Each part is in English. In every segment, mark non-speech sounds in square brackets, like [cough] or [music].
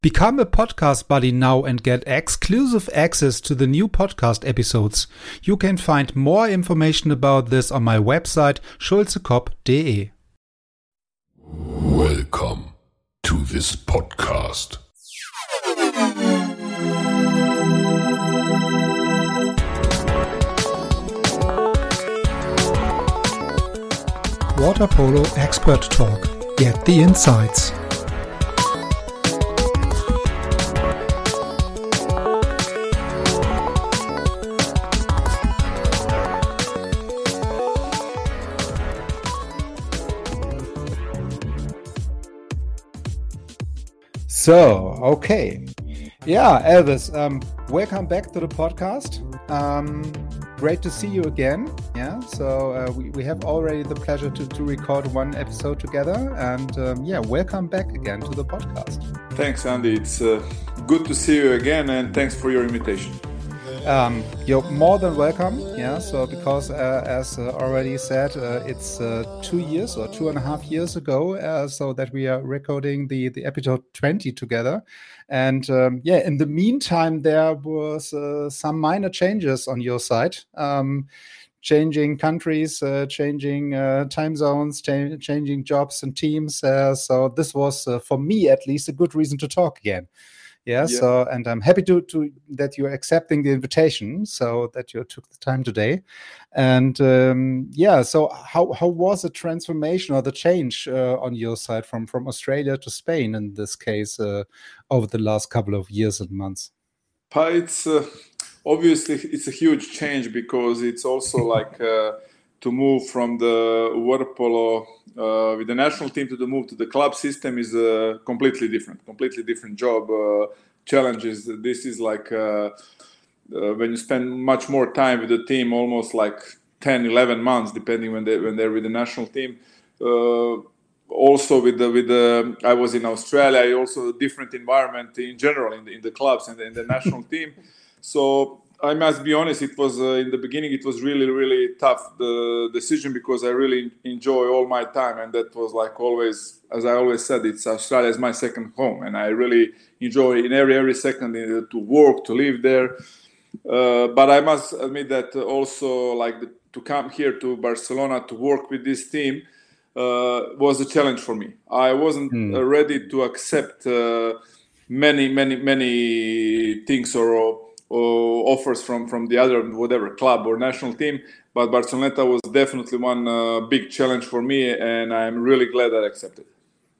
Become a podcast buddy now and get exclusive access to the new podcast episodes. You can find more information about this on my website schulzekop.de. Welcome to this podcast. Water Polo Expert Talk. Get the insights. So, okay. Yeah, Elvis, um, welcome back to the podcast. Um, great to see you again. Yeah, so uh, we, we have already the pleasure to, to record one episode together. And um, yeah, welcome back again to the podcast. Thanks, Andy. It's uh, good to see you again, and thanks for your invitation. Um, you're more than welcome. Yeah. So because uh, as uh, already said, uh, it's uh, two years or two and a half years ago, uh, so that we are recording the the episode 20 together. And um, yeah, in the meantime, there was uh, some minor changes on your side. Um, changing countries, changing time zones, cha- changing jobs and teams. so this was, for me at least, a good reason to talk again. Yeah, yeah, so and i'm happy to to that you're accepting the invitation so that you took the time today. And um, yeah so how how was the transformation or the change uh, on your side from from australia to spain in this case uh, over the last couple of years and months? It's uh, obviously it's a huge change because it's also [laughs] like uh, to move from the water polo uh, with the national team to the move to the club system is a completely different, completely different job. Uh, challenges. This is like uh, uh, when you spend much more time with the team, almost like 10, 11 months, depending when they when they're with the national team. Uh, also with the with the I was in Australia, also a different environment in general in the in the clubs and in the national [laughs] team. So I must be honest. It was uh, in the beginning. It was really, really tough the decision because I really enjoy all my time, and that was like always, as I always said, it's Australia is my second home, and I really enjoy in every every second uh, to work, to live there. Uh, but I must admit that also, like the, to come here to Barcelona to work with this team uh, was a challenge for me. I wasn't mm. ready to accept uh, many, many, many things or offers from from the other whatever club or national team. But Barcelona was definitely one uh, big challenge for me, and I'm really glad that I accepted.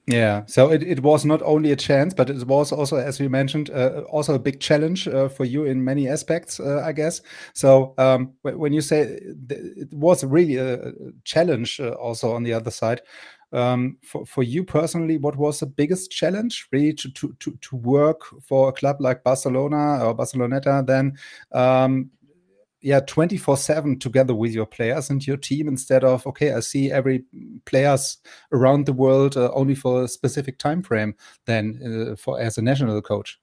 Yeah, so it, it was not only a chance, but it was also, as you mentioned, uh, also a big challenge uh, for you in many aspects, uh, I guess. So um, when you say it was really a challenge, uh, also on the other side, um, for, for you personally, what was the biggest challenge really to, to, to, to work for a club like Barcelona or Barceloneta? Then? Um, yeah 24 7 together with your players and your team instead of okay i see every players around the world uh, only for a specific time frame then uh, for as a national coach.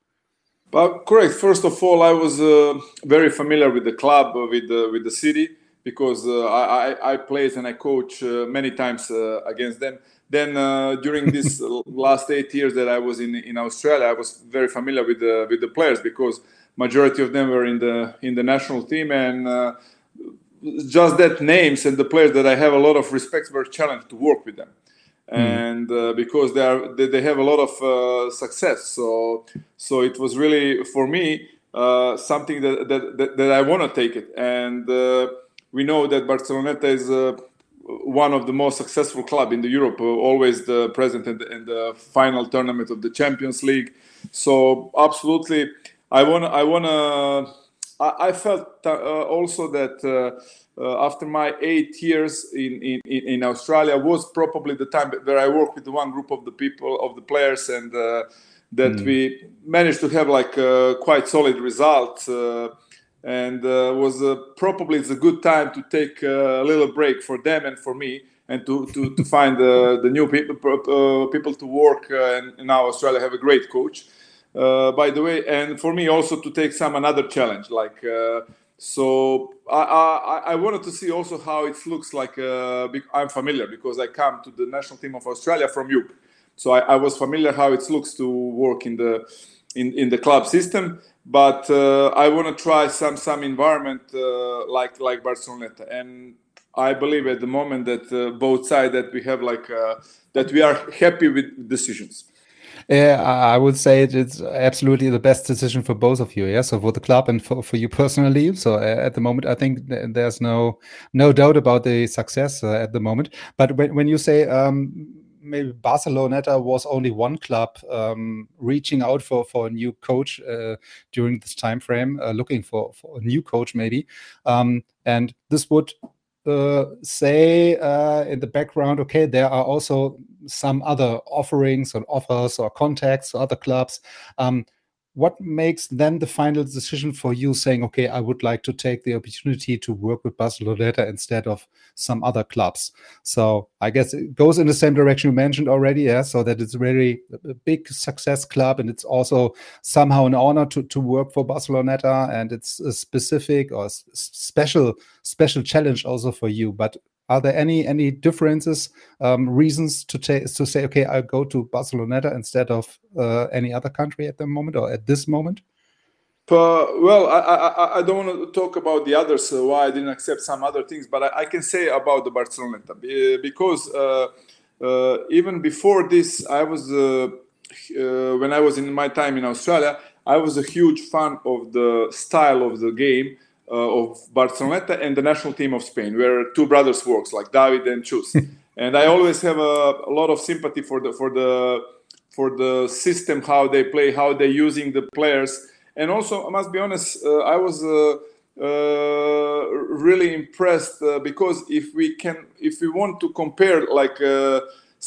But correct first of all i was uh, very familiar with the club uh, with the with the city because uh, I, I played and I coach uh, many times uh, against them. Then during this [laughs] last eight years that I was in in Australia, I was very familiar with the with the players because majority of them were in the in the national team and just that names and the players that I have a lot of respect were challenged to work with them. Mm. and uh, because they are they, they have a lot of uh, success so so it was really for me uh, something that, that, that, that I want to take it and we know that Barceloneta is uh, one of the most successful club in the Europe, uh, always the present in the, in the, final tournament of the Champions League. So absolutely, I want I want to. I, I, felt uh, also that. Uh, uh, after my eight years in, in, in Australia was probably the time where I worked with one group of the people of the players and uh, that mm. we managed to have like quite solid results and uh, was uh, probably it's a good time to take a little break for them and for me and to, to, to find uh, the new people uh, people to work uh, and now australia. Have a great coach. Uh, by the way and for me also to take some another challenge like so I, I, I, wanted to see also how it looks like i'm familiar because i come to the national team of australia from youth So I, I was familiar how it looks to work in the in, in the club system. But uh, I want to try some some environment uh, like like Barceloneta, and I believe at the moment that uh, both sides that we have like that we are happy with decisions. Yeah, I would say it's absolutely the best decision for both of you. Yeah, so for the club and for, for you personally. So at the moment, I think there's no no doubt about the success uh, at the moment. But when when you say um, maybe Barceloneta was only one club um, reaching out for for a new coach uh, during this time frame, uh, looking for for a new coach maybe, um, and this would uh, say uh, in the background, okay, there are also some other offerings or offers or contacts or other clubs. Um, what makes then the final decision for you saying, okay, I would like to take the opportunity to work with Barceloneta instead of some other clubs? So I guess it goes in the same direction you mentioned already, yeah. So that it's really a big success club, and it's also somehow an honor to, to work for Barceloneta, and it's a specific or special special challenge also for you. But are there any any differences, um, reasons to take to say, okay, I'll go to Barceloneta instead of uh, any other country at the moment or at this moment? Uh, well, I, I, I, don't want to talk about the others uh, why I didn't accept some other things, but I, I can say about the Barceloneta because uh, uh, even before this, I was uh, when I was in my time in Australia, I was a huge fan of the style of the game uh, of Barceloneta and the national team of Spain, where two brothers works like David and Chus. [laughs] and I always have a, a, lot of sympathy for the for the for the system, how they play, how they're using the players, and also I must be honest, uh, I was. Uh, uh, really impressed uh, because if we can if we want to compare like uh,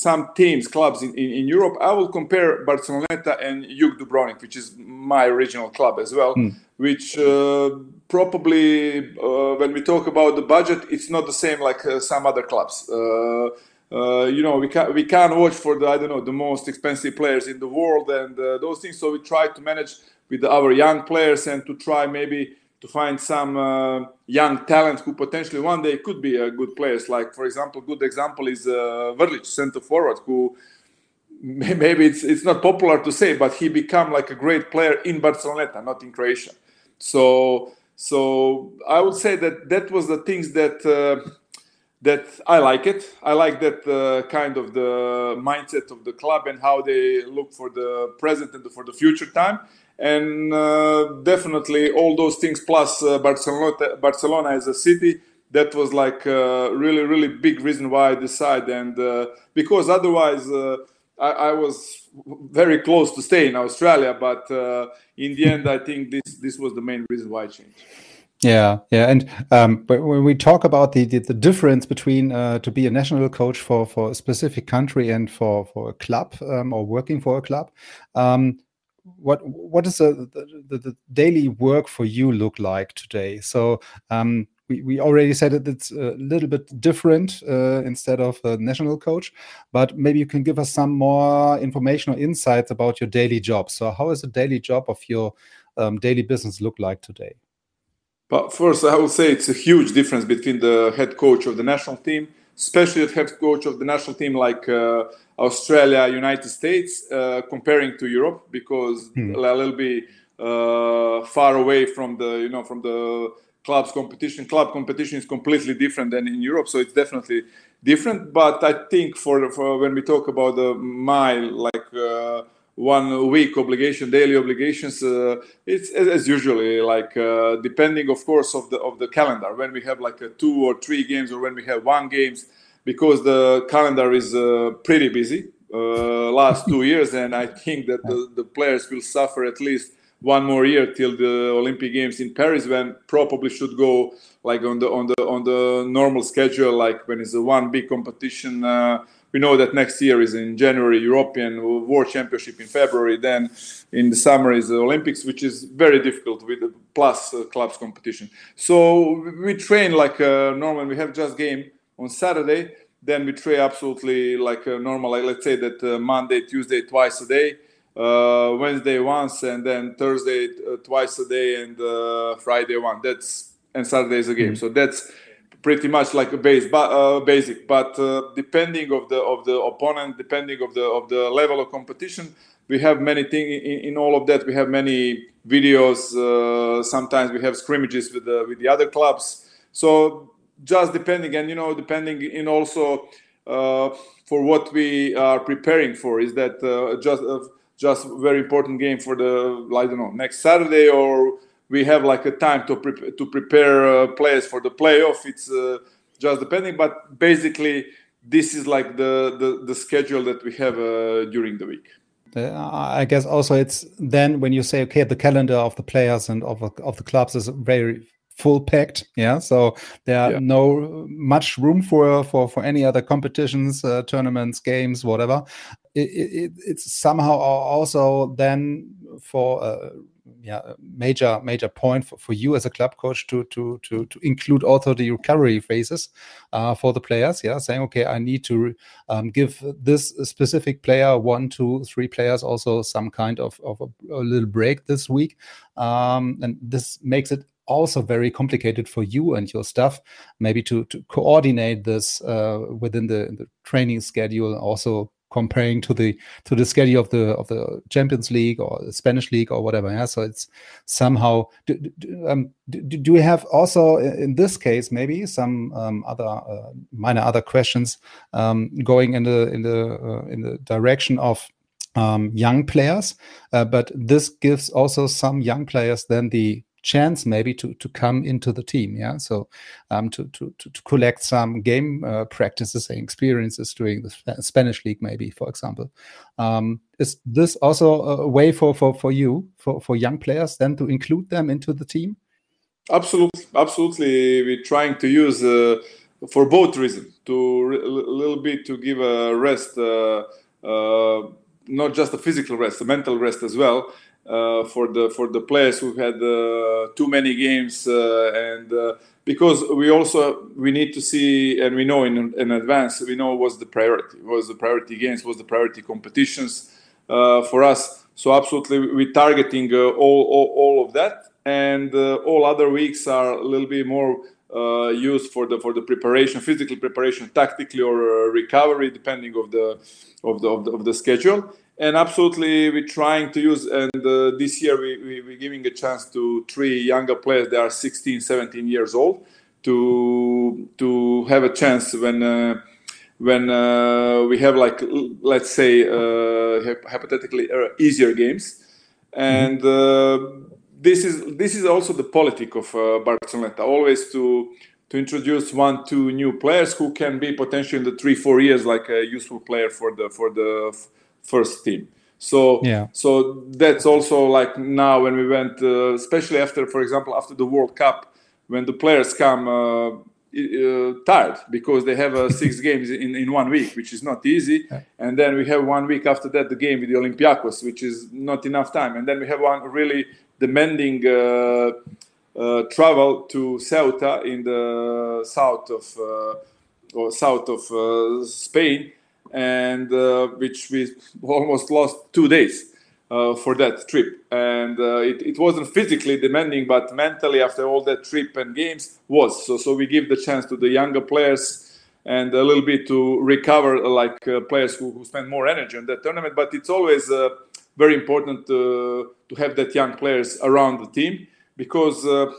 some teams clubs in, in, in, Europe I will compare Barceloneta and Jug Dubrovnik which is my original club as well mm. which uh, probably uh, when we talk about the budget, it's not the same like uh, some other clubs. Uh, uh you know, we can't we can't watch for the I don't know the most expensive players in the world and uh, those things. So we try to manage with our young players and to try maybe to find some uh, young talent who potentially one day could be a good players. Like for example, good example is uh, Vrlic, center forward, who [laughs] maybe it's it's not popular to say, but he become like a great player in Barcelona, not in Croatia. So so I would say that that was the things that uh, that I like it. I like that uh, kind of the mindset of the club and how they look for the present and for the future time. And uh, definitely all those things plus uh, Barcelona, Barcelona as a city. That was like a uh, really, really big reason why I decided, and uh, because otherwise I, I, was very close to stay in Australia, but uh, in the end, I think this this was the main reason why I changed. Yeah, yeah, and um, but when we talk about the the, the difference between uh, to be a national coach for for a specific country and for for a club um, or working for a club, um, what what does the, the, the daily work for you look like today? So um, we, we already said that it's a little bit different uh, instead of a national coach, but maybe you can give us some more information or insights about your daily job. So, how is the daily job of your um, daily business look like today? But first, I would say it's a huge difference between the head coach of the national team, especially the head coach of the national team like uh, Australia, United States, uh, comparing to Europe, because hmm. a little bit uh, far away from the you know from the clubs competition. Club competition is completely different than in Europe, so it's definitely different. But I think for, for when we talk about the mile, like uh, one week obligation, daily obligations, uh, it's as usually like uh, depending, of course, of the of the calendar. When we have like a two or three games, or when we have one games, because the calendar is uh, pretty busy. Uh, last two [laughs] years, and I think that the, the players will suffer at least one more year till the Olympic Games in Paris, when probably should go like on the on the on the normal schedule, like when it's a one big competition. Uh, we know that next year is in January European World Championship in February. Then in the summer is the Olympics, which is very difficult with the plus uh, clubs competition. So we train like uh, normal. We have just game on Saturday. Then we train absolutely like a normal. Like let's say that uh, Monday, Tuesday, twice a day uh, Wednesday once, and then Thursday uh, twice a day, and uh, Friday one. That's and Saturday is a game. Mm-hmm. So that's pretty much like a base, but uh, basic. But uh, depending of the of the opponent, depending of the of the level of competition, we have many things in, in, all of that. We have many videos. Uh, sometimes we have scrimmages with the with the other clubs. So just depending, and you know, depending in also uh, for what we are preparing for. Is that uh, just just very important game for the I don't know next Saturday or we have like a time to pre- to prepare uh, players for the playoff. It's uh, just depending, but basically this is like the the, the schedule that we have uh, during the week. Uh, I guess also it's then when you say okay, the calendar of the players and of of the clubs is very full packed yeah so there are yeah. no much room for for for any other competitions uh, tournaments games whatever it, it, it's somehow also then for uh, yeah major major point for, for you as a club coach to to to to include also the recovery phases uh, for the players yeah saying okay i need to um, give this specific player one two three players also some kind of, of a, a little break this week. Um, and this makes it also very complicated for you and your staff maybe to, to coordinate this uh, within the, the training schedule also comparing to the to the schedule of the of the Champions League or the Spanish League or whatever. Yeah, so it's somehow. Do, do, um, do, do we have also in this case maybe some um, other uh, minor other questions um, going in the in the uh, in the direction of um, young players, uh, but this gives also some young players then the chance maybe to to come into the team yeah? So um to to to, collect some game uh, practices and experiences during the spanish league maybe for example. Um is this also a way for for for you for for young players then to include them into the team? Absolutely absolutely. We're trying to use uh, for both reasons to a little bit to give a rest uh, uh, not just a physical rest a mental rest as well Uh, for the for the players who had uh, too many games uh, and uh, because we also we need to see and we know in, in advance we know what's the priority was the priority games was the priority competitions uh, for us. So absolutely we're targeting all, all, all of that and all other weeks are a little bit more uh, used for the for the preparation, physical preparation, tactically or uh, recovery, depending of the of the, of the of the schedule. And absolutely we're trying to use and uh, this year we, we, we're giving a chance to three younger players They are 16 17 years old to to have a chance when uh, when uh, we have like let's say uh, hypothetically easier games. And uh, this is this is also the politic of barcelona always to to introduce one two new players who can be potentially in the three four years like a useful player for the for the first team. So yeah. so that's also like now when we went, uh, especially after, for example, after the World Cup, when the players come uh, uh, tired because they have uh, [laughs] six games in, in one week, which is not easy. Yeah. And then we have one week after that the game with the Olympiacos, which is not enough time. And then we have one really demanding uh, uh, travel to Ceuta in the south of or south of Spain and uh, which we [laughs] almost lost two days uh, for that trip. And uh, it, it wasn't physically demanding, but mentally after all that trip and games was. So, so we give the chance to the younger players and a little bit to recover, like uh, players who, who spend more energy on that tournament. But it's always uh, very important to, to have that young players around the team because uh,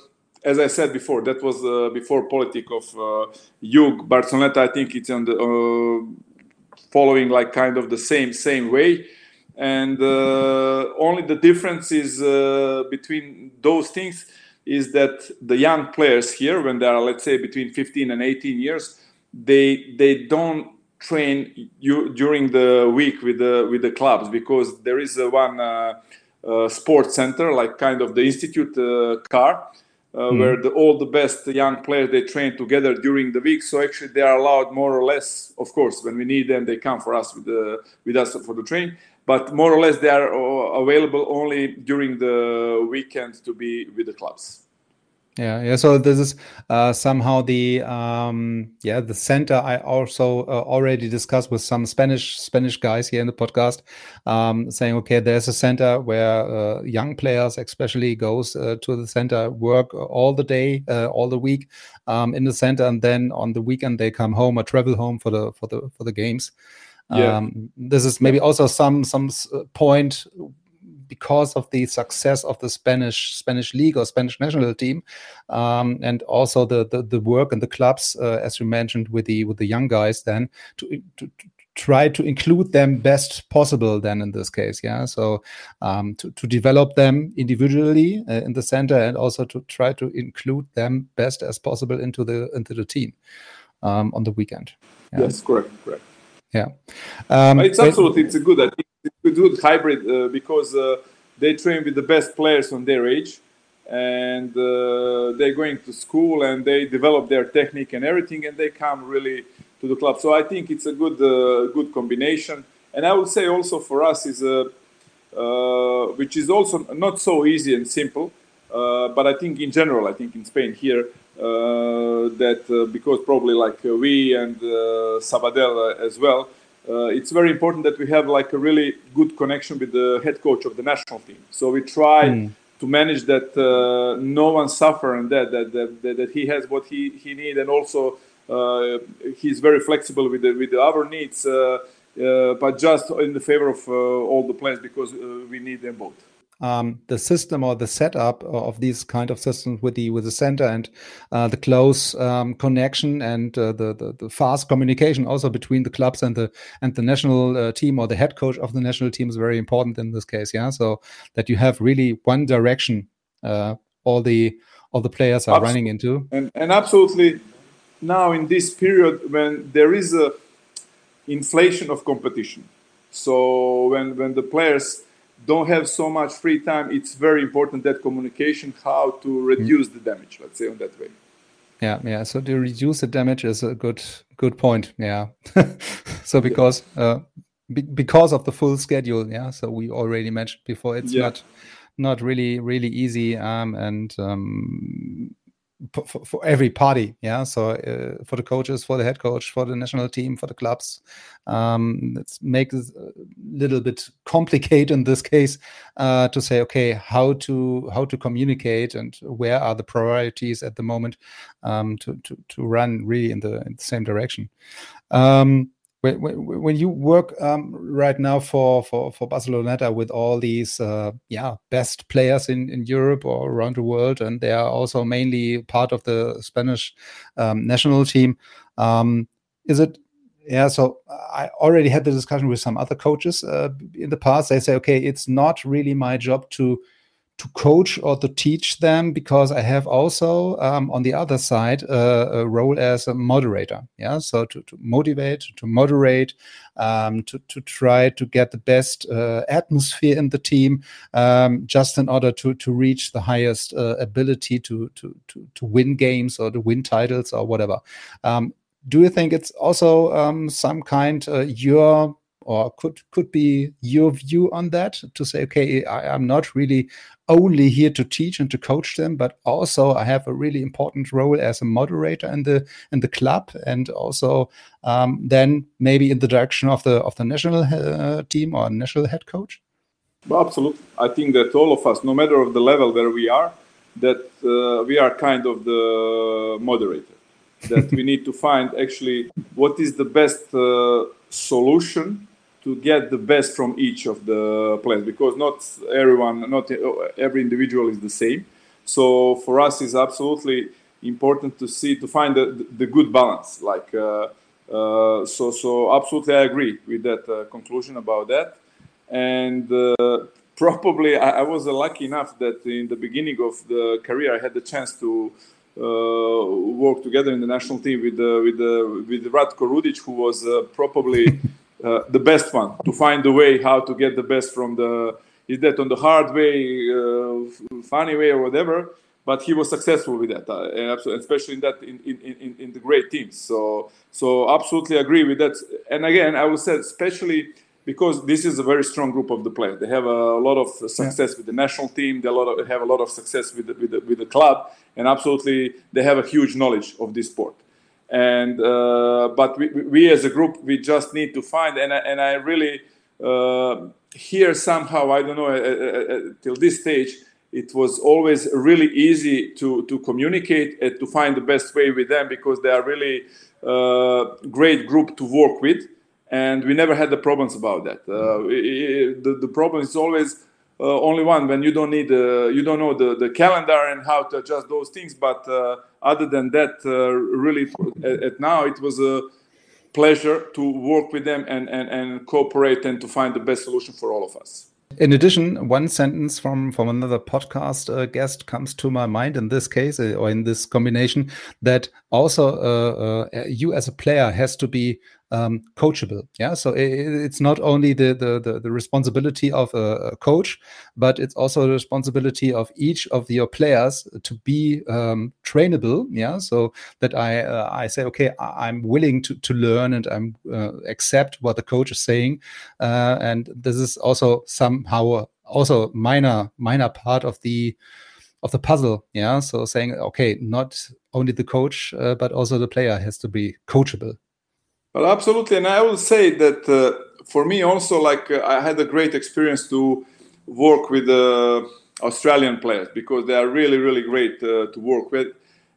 as I said before, that was uh, before politic of uh, Jug Barcelona. I think it's on the uh, following like kind of the same same way and uh, only the difference is uh, between those things is that the young players here when they are let's say between 15 and 18 years they they don't train you during the week with the with the clubs because there is a one uh, uh sports center like kind of the institute uh, CAR mm. where the, all the best young players they train together during the week. So actually, they are allowed more or less. Of course, when we need them, they come for us with the with us for the training. But more or less, they are uh, available only during the weekend to be with the clubs. Yeah, yeah. So this is uh, somehow the um, yeah the center. I also uh, already discussed with some Spanish Spanish guys here in the podcast, um, saying okay, there's a center where uh, young players, especially, goes uh, to the center, work all the day, uh, all the week um, in the center, and then on the weekend they come home or travel home for the for the for the games. Yeah. Um, this is maybe also some some point because of the success of the Spanish Spanish league or Spanish national team, um, and also the, the, the work in the clubs, uh, as you mentioned with the with the young guys, then to, to, to try to include them best possible then in this case yeah? So um, to, to develop them individually uh, in the center and also to try to include them best as possible into the into the team um, on the weekend yeah. yes correct correct. Yeah. Um, it's absolutely it's a good i a good hybrid uh, because uh, they train with the best players on their age and uh, they're going to school and they develop their technique and everything and they come really to the club so i think it's a good good combination and i would say also for us is a uh, which is also not so easy and simple. Uh, but I think in general, I think in Spain here, uh, that because probably like we and Sabadell as well, uh, it's very important that we have like a really good connection with the head coach of the national team. So we try mm. to manage that uh, no one suffer and that that, that that he has what he he need and also uh, he's very flexible with the, with the other needs, uh, uh, but just in the favor of uh, all the players because we need them both um, the system or the setup of these kind of systems with the with the center and uh, the close um, connection and uh, the, the, the fast communication also between the clubs and the and the national uh, team or the head coach of the national team is very important in this case. Yeah, so that you have really one direction uh, all the all the players are running into. And and absolutely now in this period when there is a inflation of competition. So when when the players don't have so much free time, it's very important that communication, how to reduce mm. the damage, let's say on that way. Yeah, yeah. So to reduce the damage is a good good point. Yeah. [laughs] so because uh, be, because of the full schedule, yeah. So we already mentioned before, it's yeah. not not really really easy. Um, and um, for, for, every party yeah? So uh, for the coaches for the head coach for the national team for the clubs. Um let's make it a little bit complicated in this case uh, to say okay how to how to communicate and where are the priorities at the moment um, to, to to run really in the, in the same direction. Um, when, when, when you work um, right now for, for, for Barceloneta with all these uh, yeah best players in, in Europe or around the world, and they are also mainly part of the Spanish um, national team, um, is it? Yeah, so I already had the discussion with some other coaches uh, in the past. They say, okay, it's not really my job to to coach or to teach them because I have also um, on the other side uh, a role as a moderator. Yeah, so to, to motivate, to moderate, um, to to try to get the best uh, atmosphere in the team, um, just in order to to reach the highest uh, ability to, to to to win games or to win titles or whatever. Um, do you think it's also um, some kind uh, your or could could be your view on that to say okay I, am not really only here to teach and to coach them, but also I have a really important role as a moderator in the in the club, and also um, then maybe in the direction of the of the national uh, team or national head coach. Well, absolutely. I think that all of us, no matter of the level where we are, that uh, we are kind of the moderator. [laughs] that we need to find actually what is the best uh, solution to get the best from each of the players because not everyone, not every individual is the same. So for us, it's absolutely important to see to find the, the good balance. Like uh, uh, so, so absolutely, I agree with that uh, conclusion about that. And uh, probably, I, I, was lucky enough that in the beginning of the career, I had the chance to. Uh, work together in the national team with uh, with with Ratko Rudic, who was probably uh, the best one to find a way how to get the best from the is that on the hard way uh, funny way or whatever but he was successful with that uh, especially in that in, in, in, in, the great teams so so absolutely agree with that and again i would say especially because this is a very strong group of the players. They have a lot of success yeah. with the national team. They a lot of, have a lot of success with the, with the, with the club, and absolutely they have a huge knowledge of this sport. And uh, but we, we as a group we just need to find and I, and I really uh, here somehow I don't know uh, uh, uh, till this stage it was always really easy to to communicate and to find the best way with them because they are really uh, great group to work with and we never had the problems about that. It, the, the problem is always only one when you don't need uh, you don't know the, the calendar and how to adjust those things. But uh, other than that, uh, really, at, at, now it was a pleasure to work with them and, and, and cooperate and to find the best solution for all of us. In addition, one sentence from from another podcast uh, guest comes to my mind in this case uh, or in this combination that also uh, uh you as a player has to be um, coachable. Yeah, so it, it's not only the, the, the the responsibility of a, coach, but it's also the responsibility of each of your players to be um, trainable. Yeah, so that I uh, I say okay, I'm willing to to learn and I'm uh, accept what the coach is saying, uh, and this is also somehow also minor minor part of the of the puzzle yeah so saying okay not only the coach uh, but also the player has to be coachable well, absolutely, and I will say that uh, for me also, like uh, I had a great experience to work with uh, Australian players because they are really, really great uh, to work with.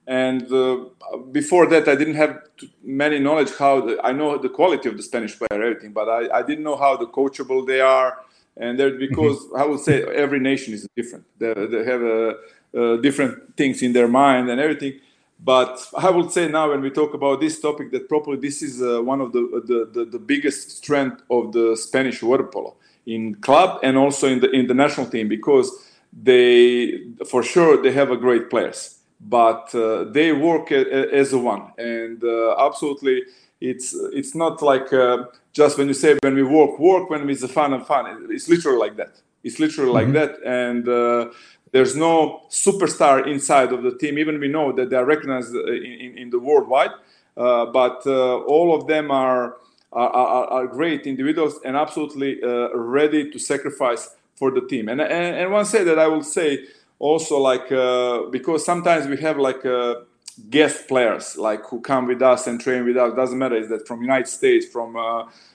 And uh, before that, I didn't have many knowledge how the, I know the quality of the Spanish player, everything, but I, I didn't know how the coachable they are. And they're because mm-hmm. I would say every nation is different. They, they have uh, different things in their mind and everything but I would say now, when we talk about this topic, that probably this is uh, one of the, the, the, the, biggest strength of the Spanish water polo in club and also in the in the national team because they, for sure, they have a great players, but uh, they work a, a, as a one, and uh, absolutely, it's it's not like uh, just when you say when we work work when it's a fun and fun. It's literally like that. It's literally mm-hmm. like that, and uh, there's no superstar inside of the team. Even we know that they are recognized uh, in, in, the worldwide, uh, but uh, all of them are, are, are great individuals and absolutely uh, ready to sacrifice for the team. And, and, and one say that I will say also like uh, because sometimes we have like uh, guest players like who come with us and train with us. Doesn't matter is that from United States, from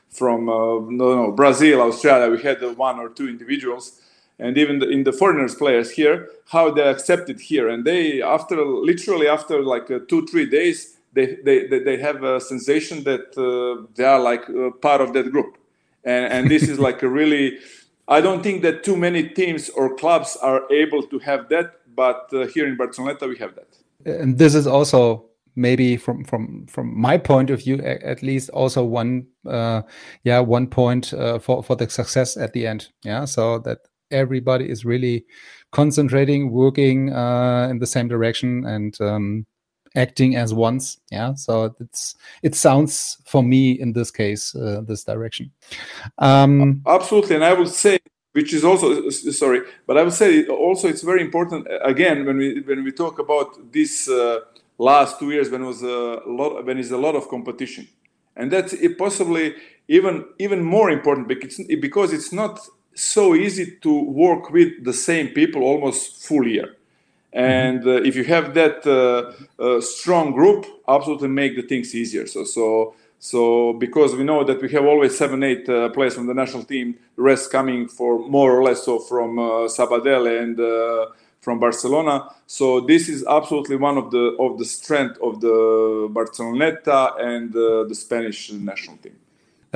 from no, no Brazil, Australia. We had one or two individuals and even the, in the foreigners players here how they accepted here. And they after literally after like uh, two three days they, they, they have a sensation that uh, they are like uh, part of that group. And, and this is like a really i don't think that too many teams or clubs are able to have that but uh, here in barcelona we have that. And this is also maybe from from from my point of view at least also one uh, yeah one point uh, for for the success at the end. Yeah so that everybody is really concentrating, working uh, in the same direction, and um, acting as once. Yeah, so it's it sounds for me in this case uh, this direction. Um, Absolutely, and I would say which is also sorry, but I would say also it's very important again when we when we talk about this uh, last two years when was a lot when is a lot of competition, and that's possibly even even more important because because it's not so easy to work with the same people almost full year. And uh, if you have that uh, uh, strong group, absolutely make the things easier. So, so, so because we know that we have always seven, eight uh, players from the national team, rest coming for more or less so from uh, Sabadell and uh, from Barcelona. So this is absolutely one of the of the strength of the Barceloneta and the Spanish national team.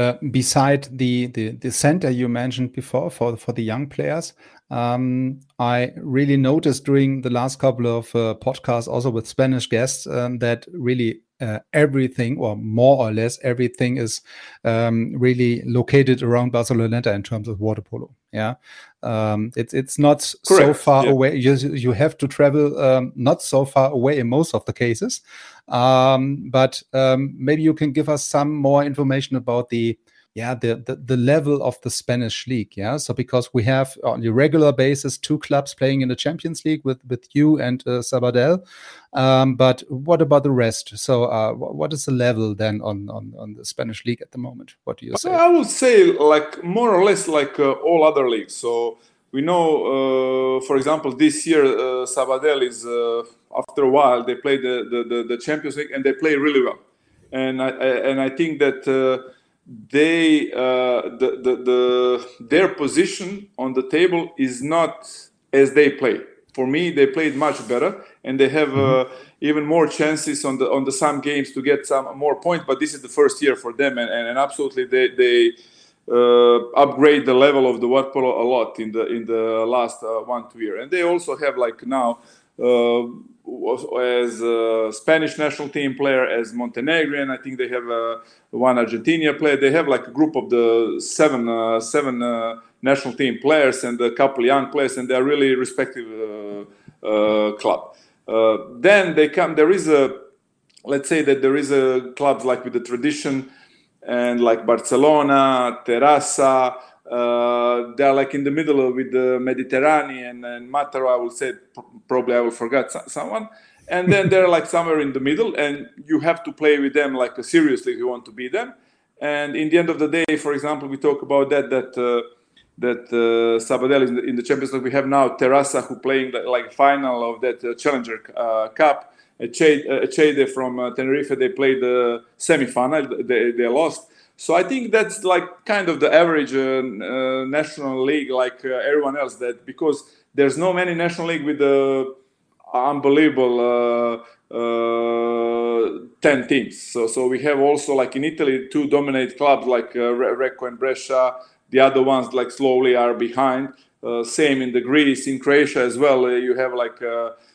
Uh, beside the, the, the center you mentioned before for for the young players, um, I really noticed during the last couple of uh, podcasts, also with Spanish guests, um, that really uh, everything, or more or less everything, is um, really located around Barceloneta in terms of water polo. Yeah, um, it's it's not Correct. so far yeah. away. You you have to travel um, not so far away in most of the cases, um, but um, maybe you can give us some more information about the yeah the, the, the level of the spanish league yeah? So because we have on a regular basis two clubs playing in the champions league with with you and uh, sabadell. Um, but what about the rest? So uh, what is the level then on, on on the spanish league at the moment? What do you say? I would say like more or less like uh, all other leagues. So we know uh, for example this year uh, sabadell is uh, after a while they play the, the, the, the champions league and they play really well. And i, I and i think that they uh, the, the, the their position on the table is not as they play. For me, they played much better, and they have uh, mm-hmm. even more chances on the on the some games to get some more points. But this is the first year for them, and, and, and absolutely they they uh, upgrade the level of the water polo a lot in the in the last uh, one two year. And they also have like now as a Spanish national team player, as Montenegrin. I think they have uh, one Argentina player. They have like a group of the seven uh, seven uh, national team players and a couple young players, and they're really respective uh, uh, club. then they come. There is a let's say that there is a clubs like with the tradition and like Barcelona, Terrassa. Uh, they're like in the middle with the Mediterranean and Mataró. I will say probably I will forget someone. And then they're like somewhere in the middle, and you have to play with them like seriously if you want to beat them. And in the end of the day, for example, we talk about that that uh, that uh, Sabadell in the, in the, Champions League. We have now Terrassa who playing the, like final of that uh, Challenger uh, Cup. Echeyde from uh, Tenerife, they played the semi-final. They, they lost so I think that's like kind of the average uh, uh, national league, like uh, everyone else. That because there's no many national league with the unbelievable uh, uh, ten teams. So so we have also like in Italy two dominate clubs like uh, Recco and Brescia. The other ones like slowly are behind. same in the Greece, in Croatia as well. you have like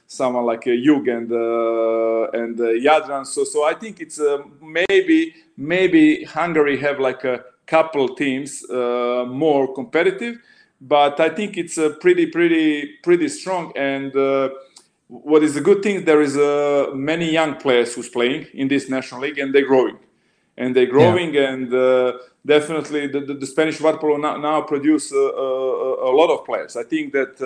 someone like a Jug and uh, and uh, Jadran. So so I think it's uh, maybe maybe Hungary have like a couple teams uh, more competitive, but I think it's a pretty pretty pretty strong. And uh, what is a good thing there is uh, many young players who's playing in this national league and they're growing, and they're growing yeah. and. Definitely, the, the, the Spanish water now, now produce a, a, lot of players. I think that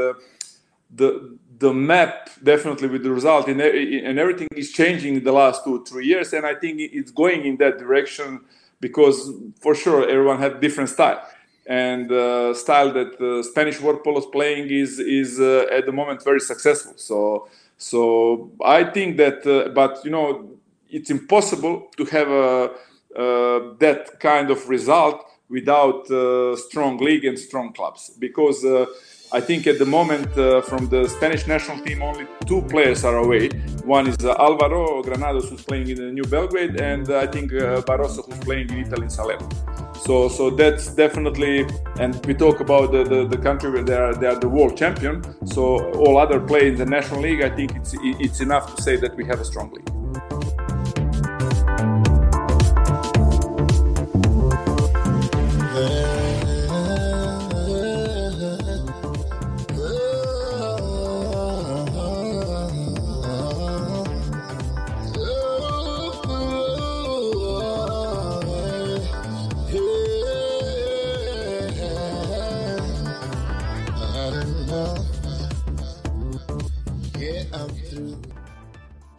the the map definitely with the result and, and everything is changing in the last two three years and i think it's going in that direction because for sure everyone had different style. And uh, style that spanish water polo is playing is is uh, at the moment very successful. So so i think that uh, but you know it's impossible to have a, uh, that kind of result without uh, strong league and strong clubs because I think at the moment uh, from the Spanish national team, only two players are away. One is uh, Alvaro Granados, who's playing in the New Belgrade, and uh, I think uh, Barroso, who's playing in Italy in Salerno. So, so that's definitely, and we talk about the, the, the, country where they are, they are the world champion. So all other play in the national league, I think it's it's enough to say that we have a strong league.